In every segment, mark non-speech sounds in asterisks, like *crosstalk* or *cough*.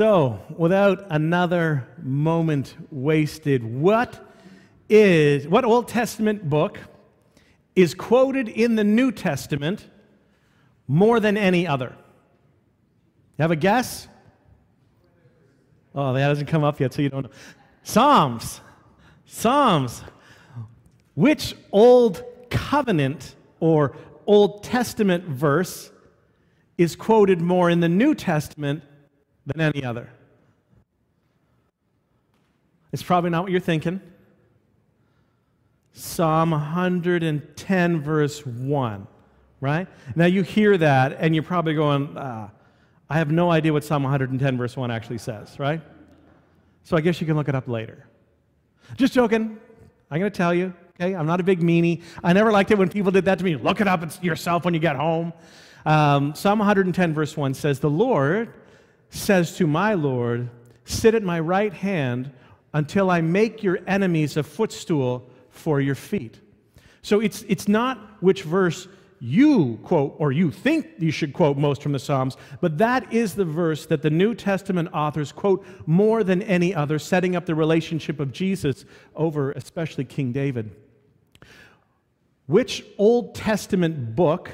So, without another moment wasted, what is what Old Testament book is quoted in the New Testament more than any other? You have a guess? Oh, that hasn't come up yet, so you don't know. Psalms. Psalms. Which Old Covenant or Old Testament verse is quoted more in the New Testament than any other? It's probably not what you're thinking. Psalm 110, verse 1, right? Now you hear that and you're probably going, ah, I have no idea what Psalm 110, verse 1 actually says, right? So I guess you can look it up later. Just joking. I'm going to tell you, okay? I'm not a big meanie. I never liked it when people did that to me. Look it up yourself when you get home. Um, Psalm 110, verse 1 says, The Lord says to my Lord, Sit at my right hand until I make your enemies a footstool for your feet. So it's, it's not which verse you quote or you think you should quote most from the Psalms, but that is the verse that the New Testament authors quote more than any other, setting up the relationship of Jesus over especially King David. Which Old Testament book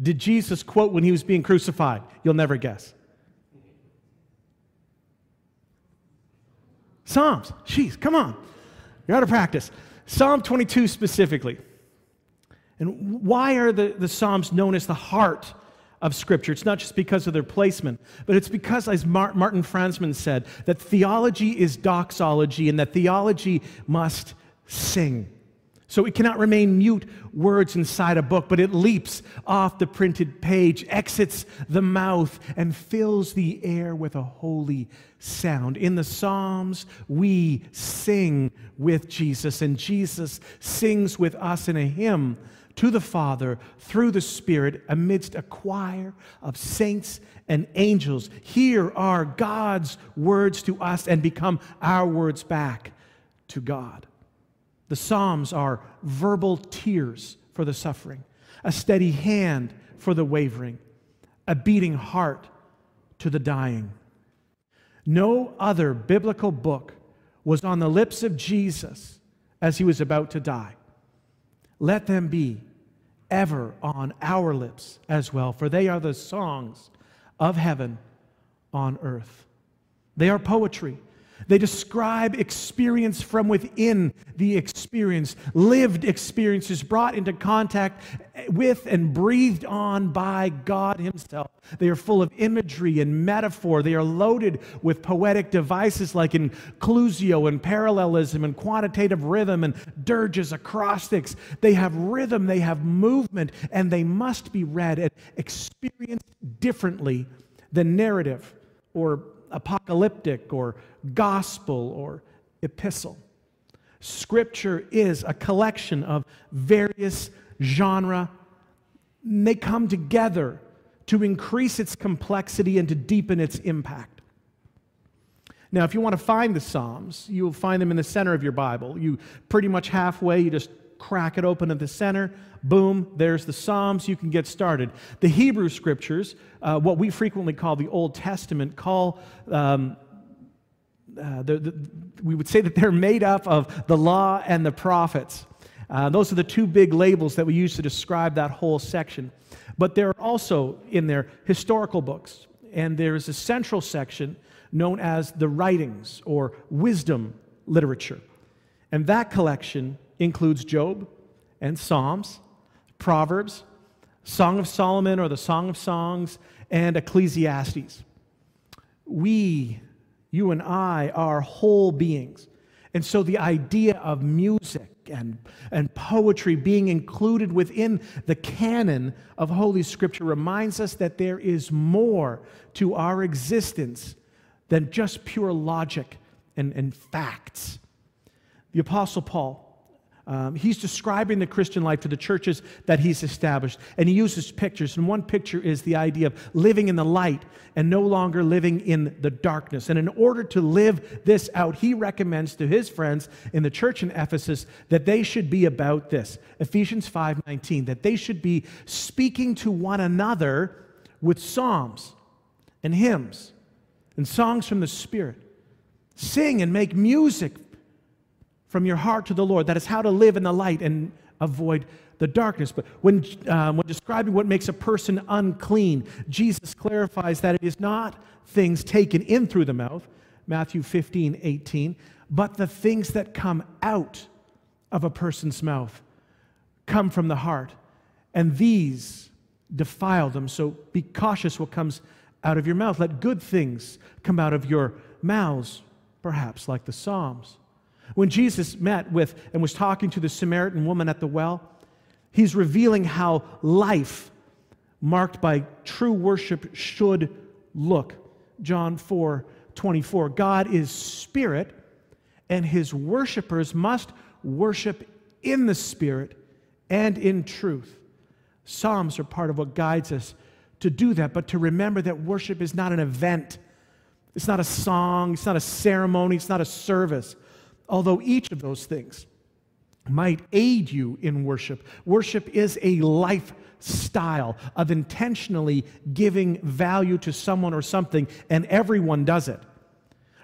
did Jesus quote when he was being crucified? You'll never guess. Psalms. Jeez, come on. You're out of practice. Psalm 22 specifically. And why are the, the Psalms known as the heart of Scripture? It's not just because of their placement, but it's because, as Martin Franzmann said, that theology is doxology and that theology must sing. So it cannot remain mute words inside a book, but it leaps off the printed page, exits the mouth, and fills the air with a holy sound. In the Psalms, we sing with Jesus, and Jesus sings with us in a hymn to the Father through the Spirit amidst a choir of saints and angels. Here are God's words to us and become our words back to God. The Psalms are verbal tears for the suffering, a steady hand for the wavering, a beating heart to the dying. No other biblical book was on the lips of Jesus as he was about to die. Let them be ever on our lips as well, for they are the songs of heaven on earth. They are poetry. They describe experience from within the experience, lived experiences brought into contact with and breathed on by God Himself. They are full of imagery and metaphor. They are loaded with poetic devices like inclusio and parallelism and quantitative rhythm and dirges, acrostics. They have rhythm, they have movement, and they must be read and experienced differently than narrative or apocalyptic or gospel or epistle. Scripture is a collection of various genre. They come together to increase its complexity and to deepen its impact. Now, if you want to find the Psalms, you'll find them in the center of your Bible. You pretty much halfway, you just crack it open at the center. Boom, there's the Psalms. You can get started. The Hebrew Scriptures, uh, what we frequently call the Old Testament, call um, uh, the, the, we would say that they're made up of the law and the prophets. Uh, those are the two big labels that we use to describe that whole section. But there are also in there historical books, and there's a central section known as the writings or wisdom literature. And that collection includes Job and Psalms, Proverbs, Song of Solomon or the Song of Songs, and Ecclesiastes. We you and I are whole beings. And so the idea of music and, and poetry being included within the canon of Holy Scripture reminds us that there is more to our existence than just pure logic and, and facts. The Apostle Paul um, he's describing the Christian life to the churches that he's established. And he uses pictures. And one picture is the idea of living in the light and no longer living in the darkness. And in order to live this out, he recommends to his friends in the church in Ephesus that they should be about this Ephesians 5:19, that they should be speaking to one another with psalms and hymns and songs from the Spirit. Sing and make music from your heart to the Lord. That is how to live in the light and avoid the darkness. But when, uh, when describing what makes a person unclean, Jesus clarifies that it is not things taken in through the mouth, Matthew 15, 18, but the things that come out of a person's mouth come from the heart. And these defile them. So be cautious what comes out of your mouth. Let good things come out of your mouths, perhaps like the Psalms. When Jesus met with and was talking to the Samaritan woman at the well, he's revealing how life marked by true worship should look. John 4 24. God is spirit, and his worshipers must worship in the spirit and in truth. Psalms are part of what guides us to do that, but to remember that worship is not an event. It's not a song, it's not a ceremony, it's not a service. Although each of those things might aid you in worship, worship is a lifestyle of intentionally giving value to someone or something, and everyone does it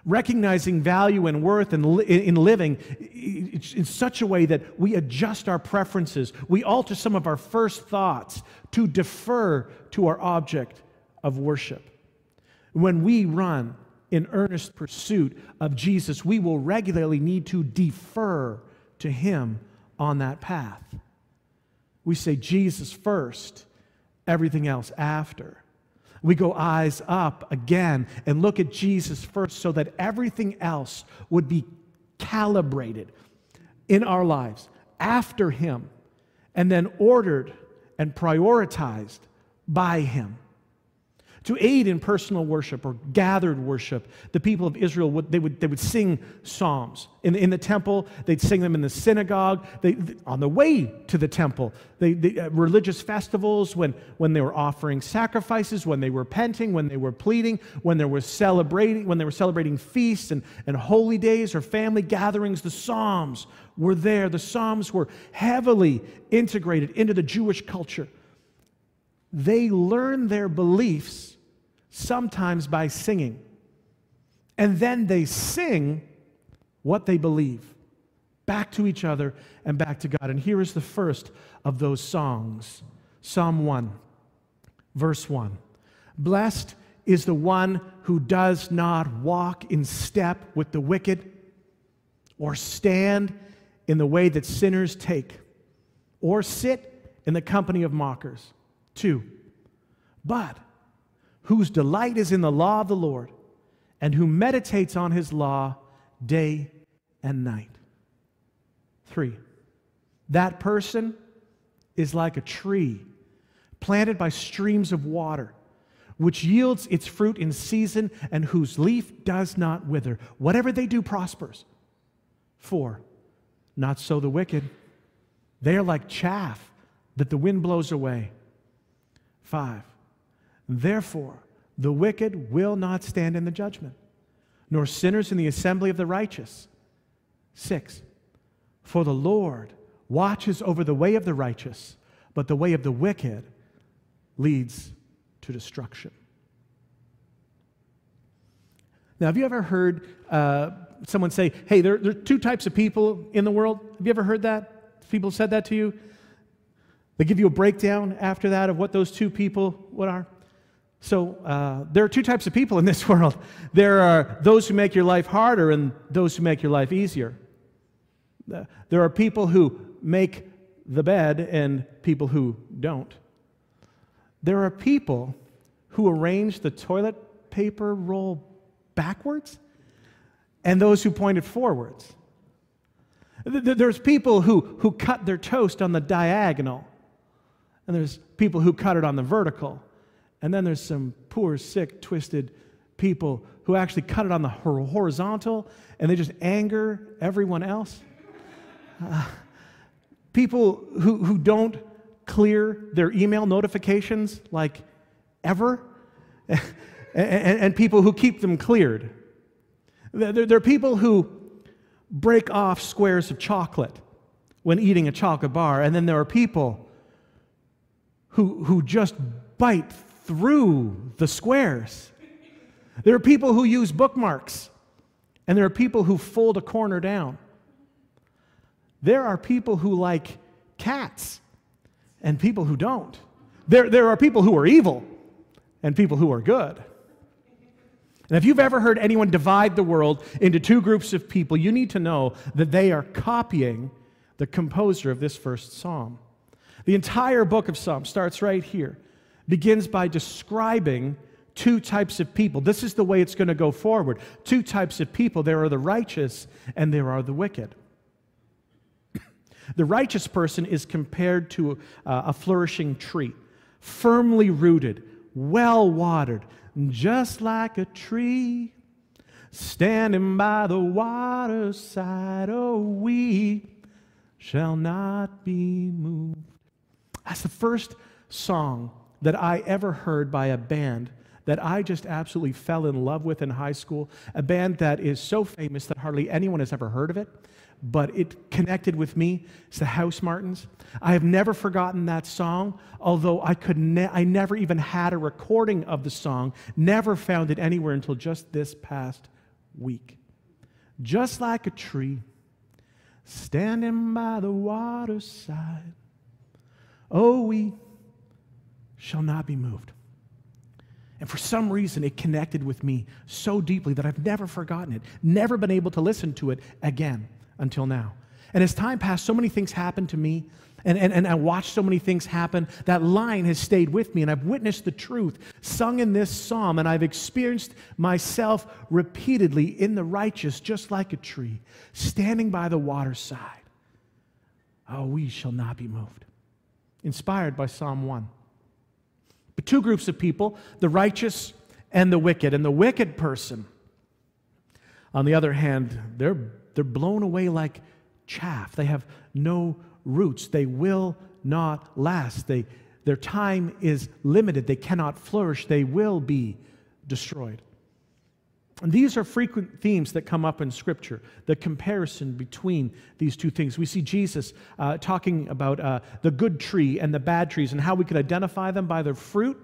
recognizing value and worth in, in living in such a way that we adjust our preferences. We alter some of our first thoughts to defer to our object of worship. When we run in earnest pursuit of Jesus, we will regularly need to defer to Him on that path. We say Jesus first, everything else after. We go eyes up again and look at Jesus first so that everything else would be calibrated in our lives after Him and then ordered and prioritized by Him to aid in personal worship or gathered worship. The people of Israel would, they would, they would sing psalms. In, in the temple, they'd sing them in the synagogue, they, on the way to the temple. They, they, uh, religious festivals, when, when they were offering sacrifices, when they were repenting, when they were pleading, when they were celebrating, when they were celebrating feasts and, and holy days or family gatherings, the psalms were there. The psalms were heavily integrated into the Jewish culture. They learned their beliefs sometimes by singing. And then they sing what they believe back to each other and back to God. And here is the first of those songs Psalm 1, verse 1. Blessed is the one who does not walk in step with the wicked or stand in the way that sinners take or sit in the company of mockers. Two, but whose delight is in the law of the Lord, and who meditates on his law day and night. Three, that person is like a tree planted by streams of water, which yields its fruit in season and whose leaf does not wither. Whatever they do prospers. Four, not so the wicked. They are like chaff that the wind blows away. Five, Therefore, the wicked will not stand in the judgment, nor sinners in the assembly of the righteous. Six, for the Lord watches over the way of the righteous, but the way of the wicked leads to destruction. Now, have you ever heard uh, someone say, hey, there, there, are two types of people in the world? Have you ever heard that? People said that to you? They give you a breakdown after that of what those two people what are? So uh, there are two types of people in this *laughs* world. There are those who make your life harder and those who make your life easier. Uh, there are people who make the bed and people who don't. There are people who arrange the toilet paper roll backwards and those who point it forwards. There's people who, who cut their toast on the diagonal, and there's people who cut it on the vertical. And then there's some poor, sick, twisted people who actually cut it on the horizontal and they just anger everyone else. Uh, people who, who don't clear their email notifications like ever, *laughs* and, and, and, people who keep them cleared. There, there are people who break off squares of chocolate when eating a chocolate bar, and then there are people who, who just bite through the squares. There are people who use bookmarks, and there are people who fold a corner down. There are people who like cats, and people who don't. There, there are people who are evil, and people who are good. And if you've ever heard anyone divide the world into two groups of people, you need to know that they are copying the composer of this first psalm. The entire book of Psalms starts right here, begins by describing two types of people. This is the way it's going to go forward. Two types of people there are the righteous and there are the wicked. The righteous person is compared to a, a flourishing tree, firmly rooted, well watered, just like a tree standing by the waterside. Oh, we shall not be moved. That's the first song that I ever heard by a band that I just absolutely fell in love with in high school. A band that is so famous that hardly anyone has ever heard of it, but it connected with me. It's the Housemartins. I have never forgotten that song, although I, could ne- I never even had a recording of the song, never found it anywhere until just this past week. Just like a tree standing by the waterside, oh, we shall not be moved. And for some reason, it connected with me so deeply that I've never forgotten it, never been able to listen to it again until now. And as time passed, so many things happened to me, and, and, and I watched so many things happen. That line has stayed with me, and I've witnessed the truth sung in this psalm, and I've experienced myself repeatedly in the righteous, just like a tree, standing by the waterside. Oh, we shall not be moved. Inspired by Psalm 1. Two groups of people the righteous and the wicked. And the wicked person, on the other hand, they're, they're blown away like chaff. They have no roots. They will not last. They, their time is limited. They cannot flourish. They will be destroyed. And these are frequent themes that come up in Scripture the comparison between these two things. We see Jesus uh, talking about uh, the good tree and the bad trees and how we could identify them by their fruit.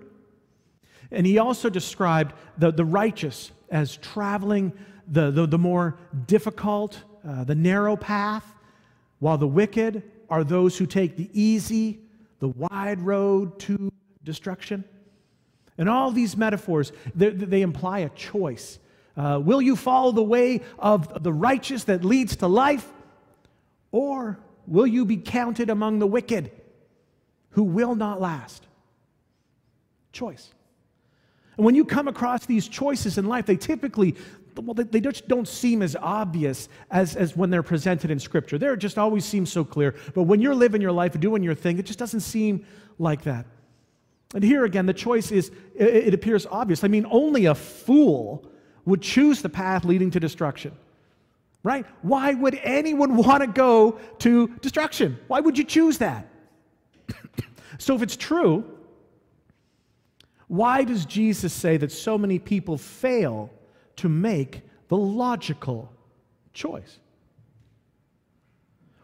And he also described the, the righteous as traveling the, the, the more difficult, uh, the narrow path, while the wicked are those who take the easy, the wide road to destruction. And all these metaphors, they, they imply a choice uh, will you follow the way of the righteous that leads to life? Or will you be counted among the wicked who will not last? Choice. And when you come across these choices in life, they typically well, they just don't seem as obvious as, as when they're presented in Scripture. They just always seem so clear. But when you're living your life, doing your thing, it just doesn't seem like that. And here again, the choice is, it, it appears obvious. I mean, only a fool would choose the path leading to destruction. Right? Why would anyone want to go to destruction? Why would you choose that? *coughs* so, if it's true, why does Jesus say that so many people fail to make the logical choice?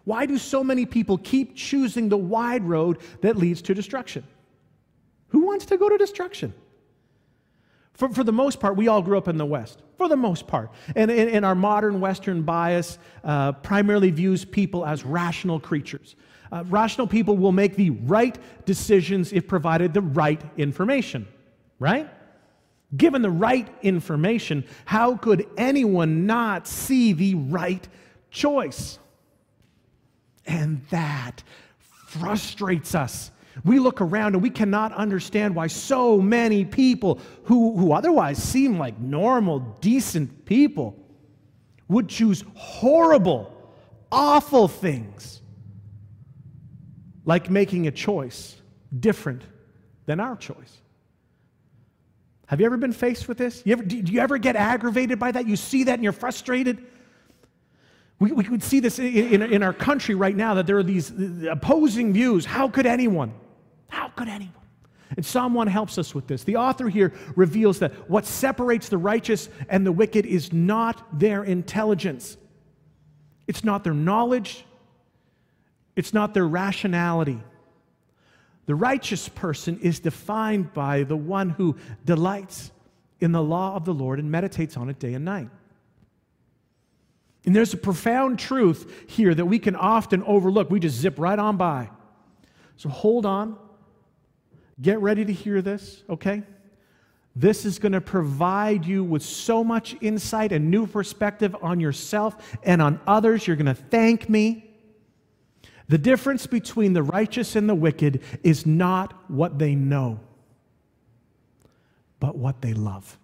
Why do so many people keep choosing the wide road that leads to destruction? Who wants to go to destruction? For, for the most part, we all grew up in the West, for the most part. And, and, our modern Western bias uh, primarily views people as rational creatures. Uh, rational people will make the right decisions if provided the right information, right? Given the right information, how could anyone not see the right choice? And that frustrates us we look around and we cannot understand why so many people who, who otherwise seem like normal, decent people would choose horrible, awful things like making a choice different than our choice. Have you ever been faced with this? You ever, do you ever get aggravated by that? You see that and you're frustrated? We, we could see this in, in, in our country right now that there are these uh, opposing views. How could anyone? How could anyone? And Psalm 1 helps us with this. The author here reveals that what separates the righteous and the wicked is not their intelligence, it's not their knowledge, it's not their rationality. The righteous person is defined by the one who delights in the law of the Lord and meditates on it day and night. And there's a profound truth here that we can often overlook. We just zip right on by. So hold on. Get ready to hear this, okay? This is going to provide you with so much insight and new perspective on yourself and on others. You're going to thank me. The difference between the righteous and the wicked is not what they know, but what they love.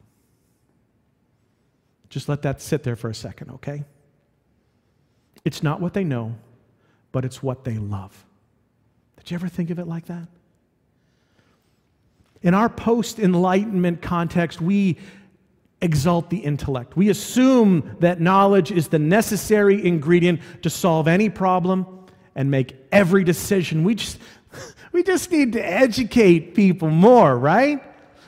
Just let that sit there for a second, okay? It's not what they know, but it's what they love. Did you ever think of it like that? In our post Enlightenment context, we exalt the intellect. We assume that knowledge is the necessary ingredient to solve any problem and make every decision. We just, *laughs* we just need to educate people more, right?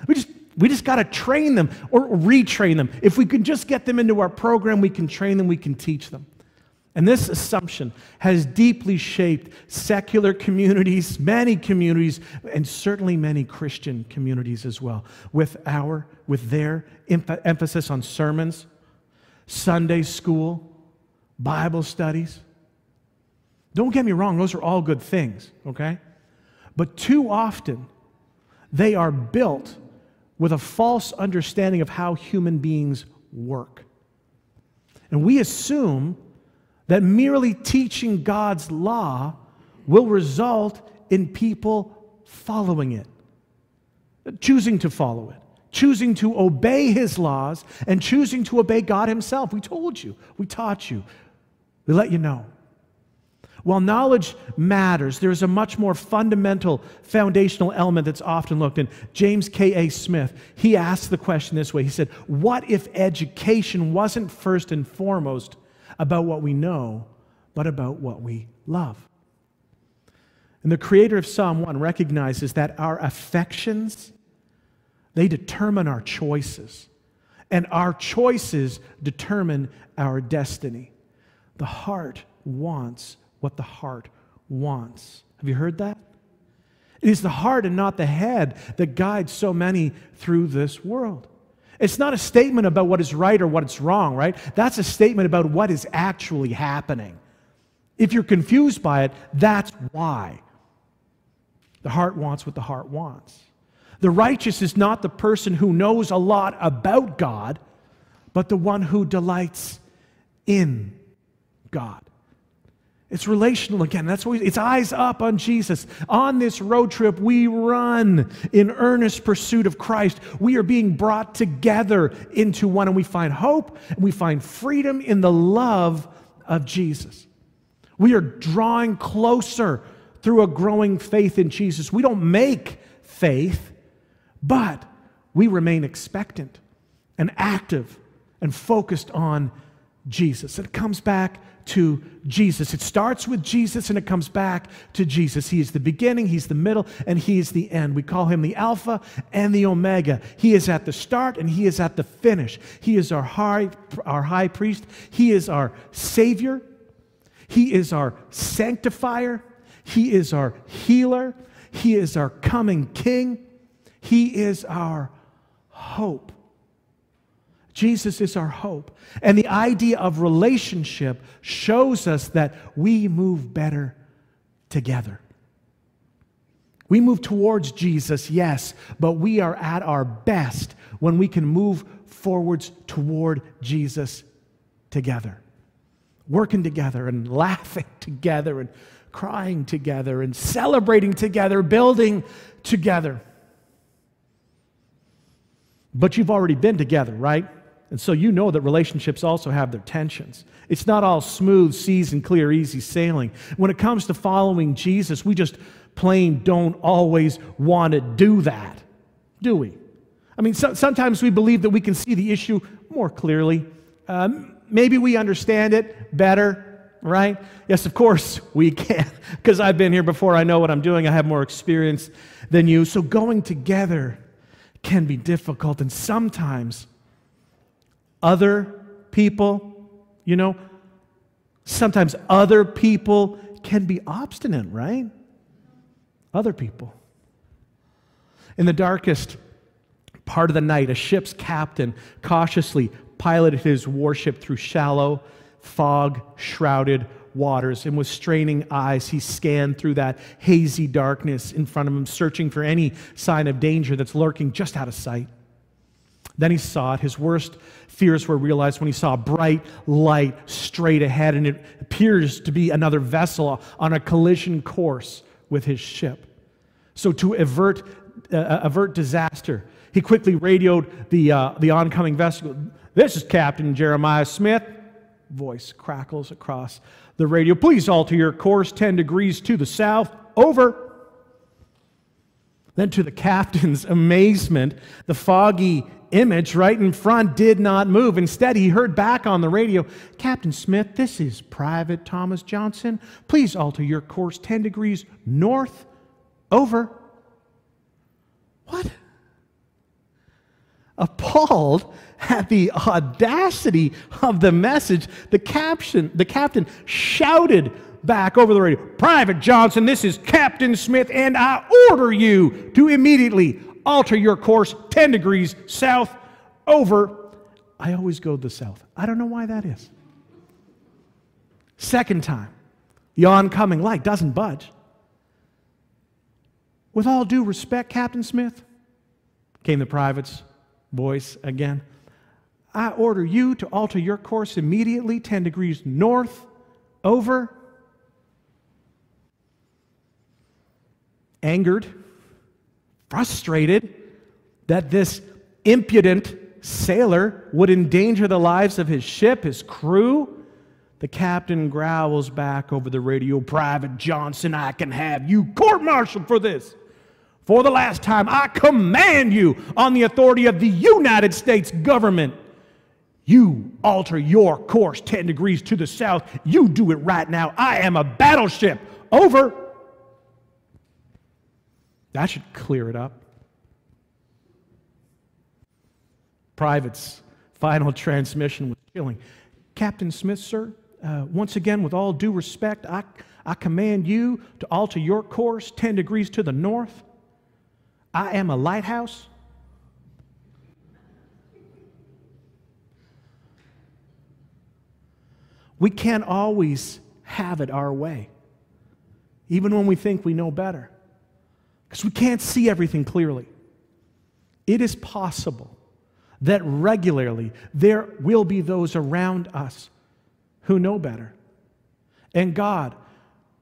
We just, we just got to train them or retrain them. If we can just get them into our program, we can train them, we can teach them. And this assumption has deeply shaped secular communities, many communities, and certainly many Christian communities as well, with our, with their emphasis on sermons, Sunday school, Bible studies. Don't get me wrong, those are all good things, okay? But too often, they are built with a false understanding of how human beings work. And we assume that merely teaching God's law will result in people following it, choosing to follow it, choosing to obey His laws, and choosing to obey God Himself. We told you, we taught you, we let you know. While knowledge matters, there's a much more fundamental, foundational element that's often looked in. James K.A. Smith, he asked the question this way He said, What if education wasn't first and foremost about what we know, but about what we love. And the creator of Psalm 1 recognizes that our affections, they determine our choices. And our choices determine our destiny. The heart wants what the heart wants. Have you heard that? It is the heart and not the head that guides so many through this world. It's not a statement about what is right or what is wrong, right? That's a statement about what is actually happening. If you're confused by it, that's why. The heart wants what the heart wants. The righteous is not the person who knows a lot about God, but the one who delights in God. It's relational again. That's what we, it's eyes up on Jesus. On this road trip, we run in earnest pursuit of Christ. We are being brought together into one, and we find hope and we find freedom in the love of Jesus. We are drawing closer through a growing faith in Jesus. We don't make faith, but we remain expectant and active and focused on Jesus. It comes back to Jesus. It starts with Jesus and it comes back to Jesus. He is the beginning, He's the middle, and He is the end. We call Him the Alpha and the Omega. He is at the start and He is at the finish. He is our high, our high priest, He is our Savior, He is our sanctifier, He is our healer, He is our coming King, He is our hope. Jesus is our hope. And the idea of relationship shows us that we move better together. We move towards Jesus, yes, but we are at our best when we can move forwards toward Jesus together. Working together and laughing *laughs* together and crying together and celebrating together, building together. But you've already been together, right? And so you know that relationships also have their tensions. It's not all smooth seas and clear, easy sailing. When it comes to following Jesus, we just plain don't always want to do that, do we? I mean, so, sometimes we believe that we can see the issue more clearly. Um, maybe we understand it better, right? Yes, of course *laughs* we can, because I've been here before. I know what I'm doing. I have more experience than you. So going together can be difficult, and sometimes other people, you know, sometimes other people can be obstinate, right? Other people. In the darkest Part of the night, a ship's captain cautiously piloted his warship through shallow, fog shrouded waters, and with straining eyes, he scanned through that hazy darkness in front of him, searching for any sign of danger that's lurking just out of sight. Then he saw it. His worst fears were realized when he saw a bright light straight ahead, and it appears to be another vessel on a collision course with his ship. So, to avert, uh, avert disaster, he quickly radioed the, uh, the oncoming vessel. This is Captain Jeremiah Smith. Voice crackles across the radio. Please alter your course 10 degrees to the south. Over. Then, to the captain's *laughs* amazement, the foggy image right in front did not move. Instead, he heard back on the radio Captain Smith, this is Private Thomas Johnson. Please alter your course 10 degrees north. Over. What? Appalled at the audacity of the message, the caption, the captain shouted back over the radio, Private Johnson, this is Captain Smith, and I order you to immediately alter your course 10 degrees south over. I always go the south. I don't know why that is. Second time, the oncoming light doesn't budge. With all due respect, Captain Smith, came the private's voice again. I order you to alter your course immediately 10 degrees north over. Angered, frustrated that this impudent sailor would endanger the lives of his ship, his crew. The captain growls back over the radio, Private Johnson, I can have you court martialed for this. For the last time, I command you on the authority of the United States government you alter your course 10 degrees to the south. You do it right now. I am a battleship. Over. That should clear it up. Private's final *laughs* transmission was chilling. Captain Smith, sir, uh, once again, with all due respect, I, I command you to alter your course 10 degrees to the north. I am a lighthouse. We can't always have it our way, even when we think we know better, because we can't see everything clearly. It is possible that regularly there will be those around us who know better. And God,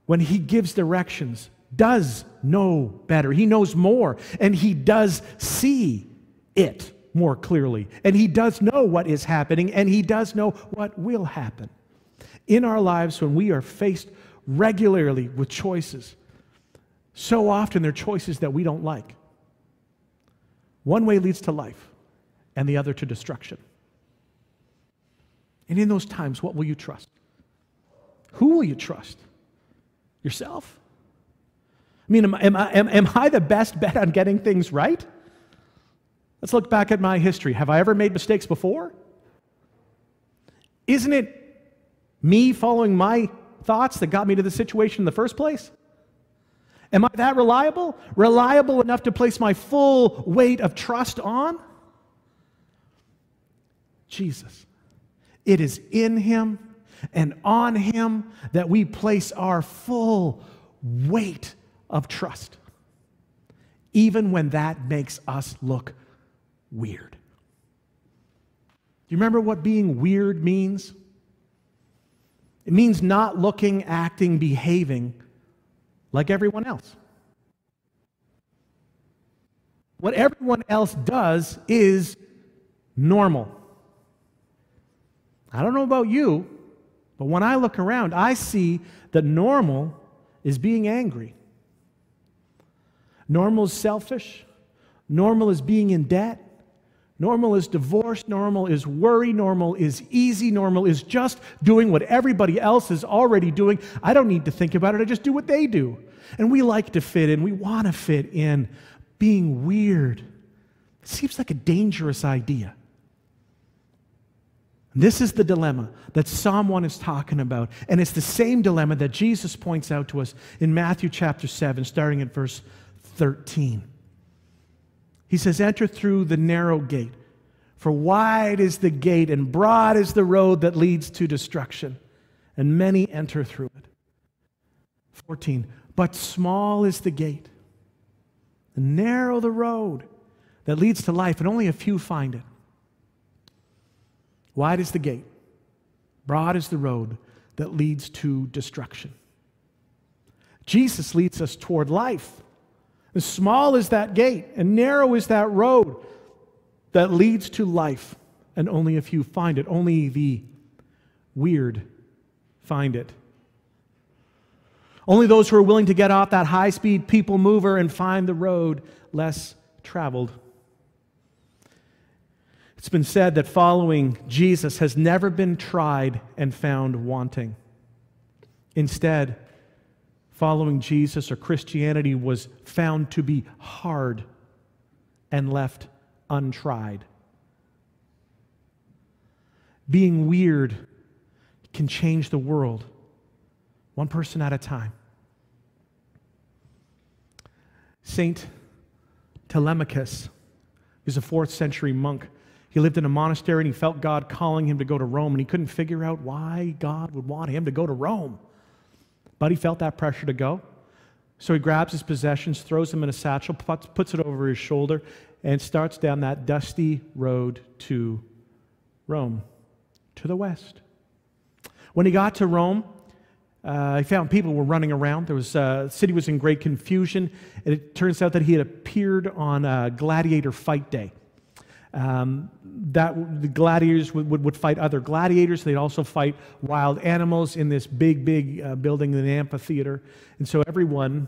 when He gives directions, does know better. He knows more, and He does see it more clearly. And He does know what is happening, and He does know what will happen in our lives when we are faced regularly with choices. So often they're choices that we don't like. One way leads to life, and the other to destruction. And in those times, what will you trust? Who will you trust? Yourself? I mean, am, am, am, am I the best bet on getting things right? Let's look back at my history. Have I ever made mistakes before? Isn't it me following my thoughts that got me to the situation in the first place? Am I that reliable? Reliable enough to place my full weight of trust on? Jesus. It is in Him and on Him that we place our full weight of trust, even when that makes us look weird. Do you remember what being weird means? It means not looking, acting, behaving like everyone else. What everyone else does is normal. I don't know about you, but when I look around, I see that normal is being angry. Normal is selfish. Normal is being in debt. Normal is divorce. Normal is worry. Normal is easy. Normal is just doing what everybody else is already doing. I don't need to think about it. I just do what they do. And we like to fit in. We want to fit in. Being weird seems like a dangerous idea. This is the dilemma that Psalm 1 is talking about. And it's the same dilemma that Jesus points out to us in Matthew chapter 7, starting at verse 13. He says, Enter through the narrow gate, for wide is the gate and broad is the road that leads to destruction, and many enter through it. 14. But small is the gate, and narrow the road that leads to life, and only a few find it. Wide is the gate, broad is the road that leads to destruction. Jesus leads us toward life. As small is that gate, and narrow is that road that leads to life, and only a few find it. Only the weird find it. Only those who are willing to get off that high speed people mover and find the road less traveled. It's been said that following Jesus has never been tried and found wanting. Instead, following Jesus or Christianity was found to be hard and left untried. Being weird can change the world, one person at a time. Saint Telemachus is a fourth century monk he lived in a monastery and he felt God calling him to go to Rome, and he couldn't figure out why God would want him to go to Rome. But he felt that pressure to go. So he grabs his possessions, throws them in a satchel, puts it over his shoulder, and starts down that dusty road to Rome, to the west. When he got to Rome, uh, he found people were running around. There was, uh, the city was in great confusion. And it turns out that he had appeared on a gladiator fight day. Um, that the gladiators would, would, would, fight other gladiators. They'd also fight wild animals in this big, big uh, building, the amphitheater. And so everyone,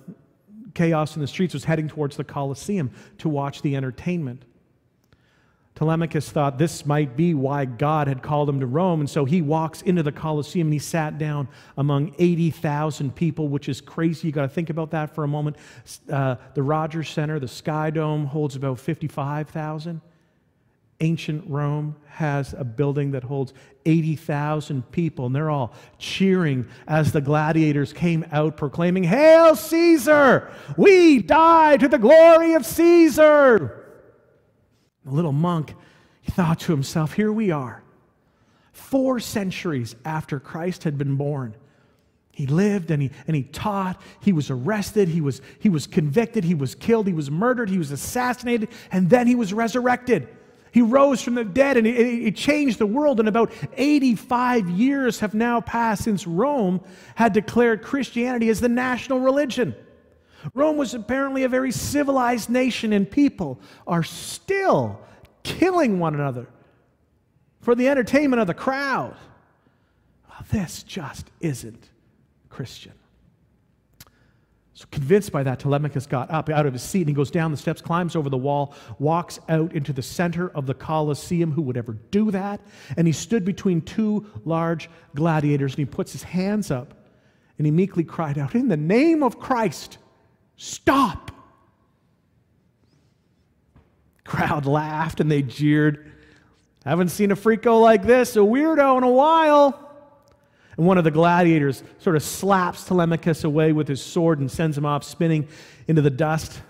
chaos in the streets, was heading towards the Colosseum to watch the entertainment. Telemachus thought this might be why God had called him to Rome, and so he walks into the Colosseum and he sat down among 80,000 people, which is crazy. You got to think about that for a moment. Uh, the Rogers Center, the Sky Dome, holds about 55,000 ancient Rome has a building that holds 80,000 people, and they're all cheering as the gladiators came out proclaiming, Hail Caesar! We die to the glory of Caesar! The little monk, thought to himself, Here we are, four centuries after Christ had been born. He lived and he, and he taught. He was arrested. He was, he was convicted. He was killed. He was murdered. He was assassinated. And then he was resurrected. He rose from the dead and he changed the world. And about 85 years have now passed since Rome had declared Christianity as the national religion. Rome was apparently a very civilized nation, and people are still killing one another for the entertainment of the crowd. Well, this just isn't Christian. So, convinced by that, Telemachus got up out of his seat and he goes down the steps, climbs over the wall, walks out into the center of the Colosseum. Who would ever do that? And he stood between two large gladiators and he puts his hands up and he meekly cried out, In the name of Christ, stop! Crowd laughed and they jeered. Haven't seen a freako like this, a weirdo in a while. And one of the gladiators sort of slaps Telemachus away with his sword and sends him off spinning into the dust.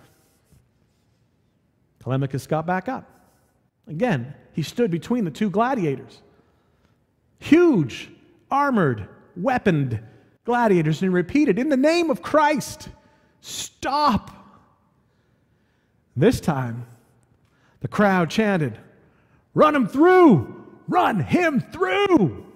Telemachus got back up. Again, he stood between the two gladiators. Huge, armored, weaponed gladiators, and repeated, In the name of Christ, stop. This time, the crowd chanted, Run him through! Run him through!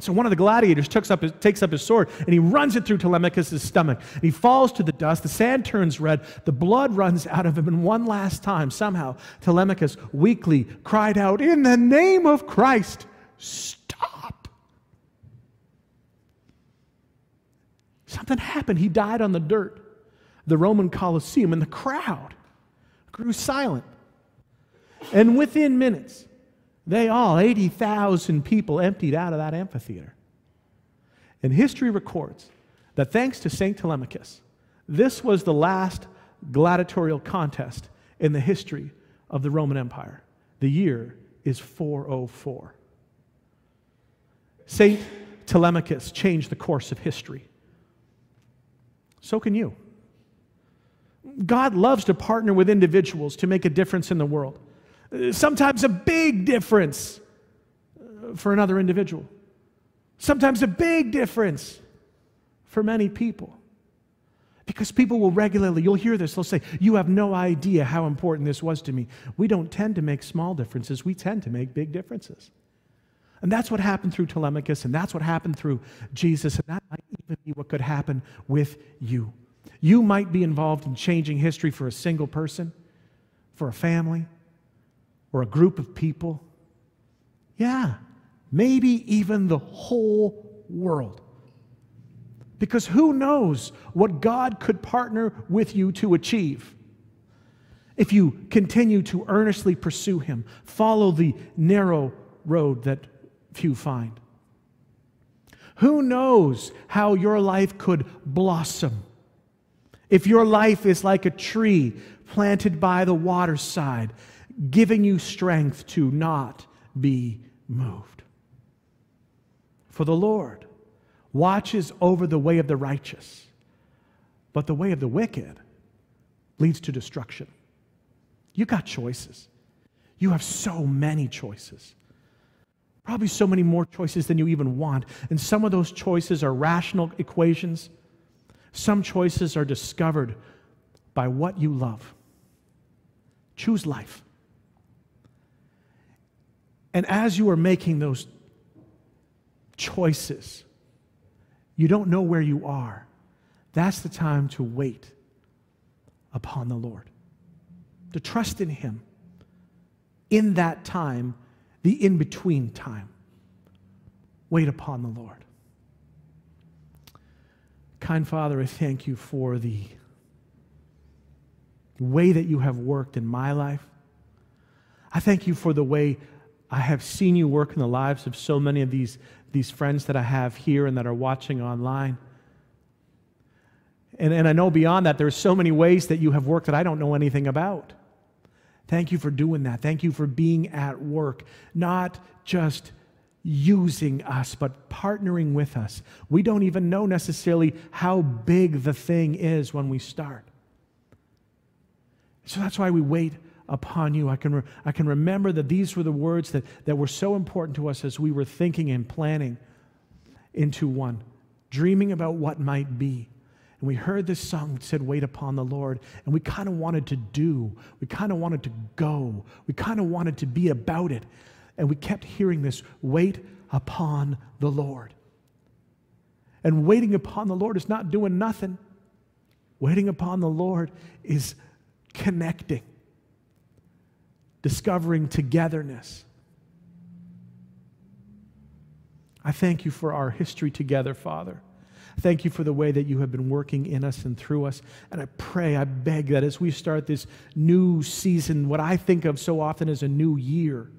So one of the gladiators takes up, his, takes up his sword and he runs it through Telemachus' stomach. And he falls to the dust. The sand turns red. The blood runs out of him. And one last time, somehow, Telemachus weakly cried out, In the name of Christ, stop. Something happened. He died on the dirt, the Roman Colosseum, and the crowd grew silent. And within minutes, they all, 80,000 people, emptied out of that amphitheater. And history records that thanks to St. Telemachus, this was the last gladiatorial contest in the history of the Roman Empire. The year is 404. St. Telemachus changed the course of history. So can you. God loves to partner with individuals to make a difference in the world. Sometimes a big difference uh, for another individual. Sometimes a big difference for many people. Because people will regularly, you'll hear this, they'll say, You have no idea how important this was to me. We don't tend to make small differences, we tend to make big differences. And that's what happened through Telemachus, and that's what happened through Jesus, and that might even be what could happen with you. You might be involved in changing history for a single person, for a family, or a group of people. Yeah, maybe even the whole world. Because who knows what God could partner with you to achieve? If you continue to earnestly pursue Him, follow the narrow road that few find. Who knows how your life could blossom if your life is like a tree planted by the waterside, giving you strength to not be moved. For the Lord watches over the way of the righteous, but the way of the wicked leads to destruction. You got choices. You have so many choices. Probably so many more choices than you even want. And some of those choices are rational equations some choices are discovered by what you love. Choose life. And as you are making those choices, you don't know where you are. That's the time to wait upon the Lord, to trust in Him in that time, the in between time. Wait upon the Lord. Kind Father, I thank you for the way that you have worked in my life. I thank you for the way I have seen you work in the lives of so many of these, these friends that I have here and that are watching online. And, and I know beyond that, there are so many ways that you have worked that I don't know anything about. Thank you for doing that. Thank you for being at work, not just using us, but partnering with us. We don't even know necessarily how big the thing is when we start. So that's why we wait upon you. I can, re- I can remember that these were the words that, that were so important to us as we were thinking and planning into one, dreaming about what might be. And we heard this song that said, Wait upon the Lord. And we kind of wanted to do. We kind of wanted to go. We kind of wanted to be about it. And we kept hearing this wait upon the Lord. And waiting upon the Lord is not doing nothing. Waiting upon the Lord is connecting, discovering togetherness. I thank you for our history together, Father. Thank you for the way that you have been working in us and through us. And I pray, I beg that as we start this new season, what I think of so often as a new year,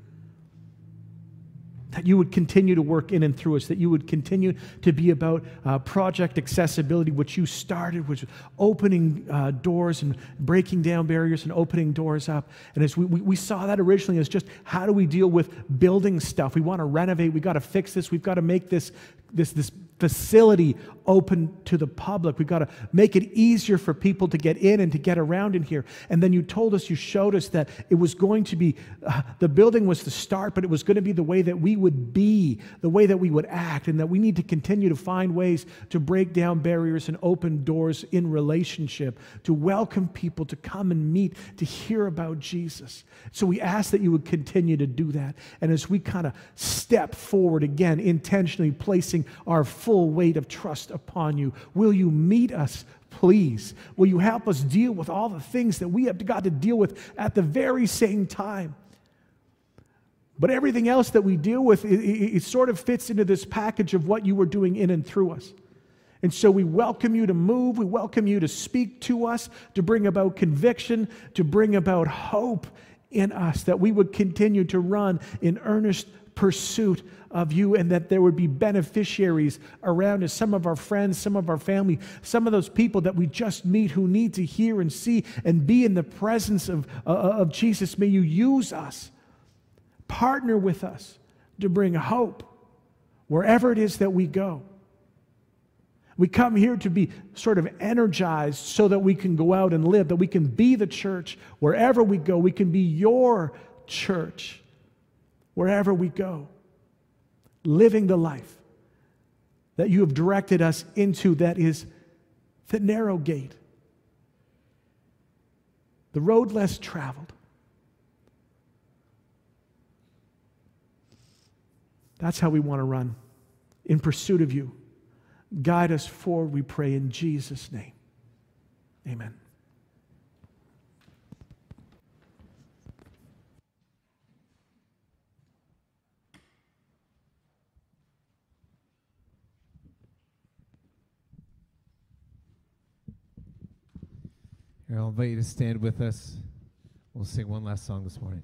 that you would continue to work in and through us, that you would continue to be about uh, project accessibility, which you started, which opening uh, doors and breaking down barriers and opening doors up. And as we, we, we saw that originally as just how do we deal with building stuff? We want to renovate, we've got to fix this, we've got to make this, this, this facility open to the public. We've got to make it easier for people to get in and to get around in here. And then you told us, you showed us that it was going to be, uh, the building was the start, but it was going to be the way that we would be, the way that we would act, and that we need to continue to find ways to break down barriers and open doors in relationship, to welcome people to come and meet, to hear about Jesus. So we ask that you would continue to do that. And as we kind of step forward again, intentionally placing our full weight of trust upon you. Will you meet us, please? Will you help us deal with all the things that we have got to deal with at the very same time? But everything else that we deal with, it, it, it, sort of fits into this package of what you were doing in and through us. And so we welcome you to move. We welcome you to speak to us, to bring about conviction, to bring about hope in us, that we would continue to run in earnest pursuit of you and that there would be beneficiaries around us, some of our friends, some of our family, some of those people that we just meet who need to hear and see and be in the presence of, uh, of Jesus. May you use us, partner with us to bring hope wherever it is that we go. We come here to be sort of energized so that we can go out and live, that we can be the church wherever we go. We can be your church wherever we go, living the life that you have directed us into that is the narrow gate, the road less traveled. That's how we want to run in pursuit of you. Guide us forward, we pray in Jesus' name. Amen. I'll invite you to stand with us. We'll sing one last song this morning.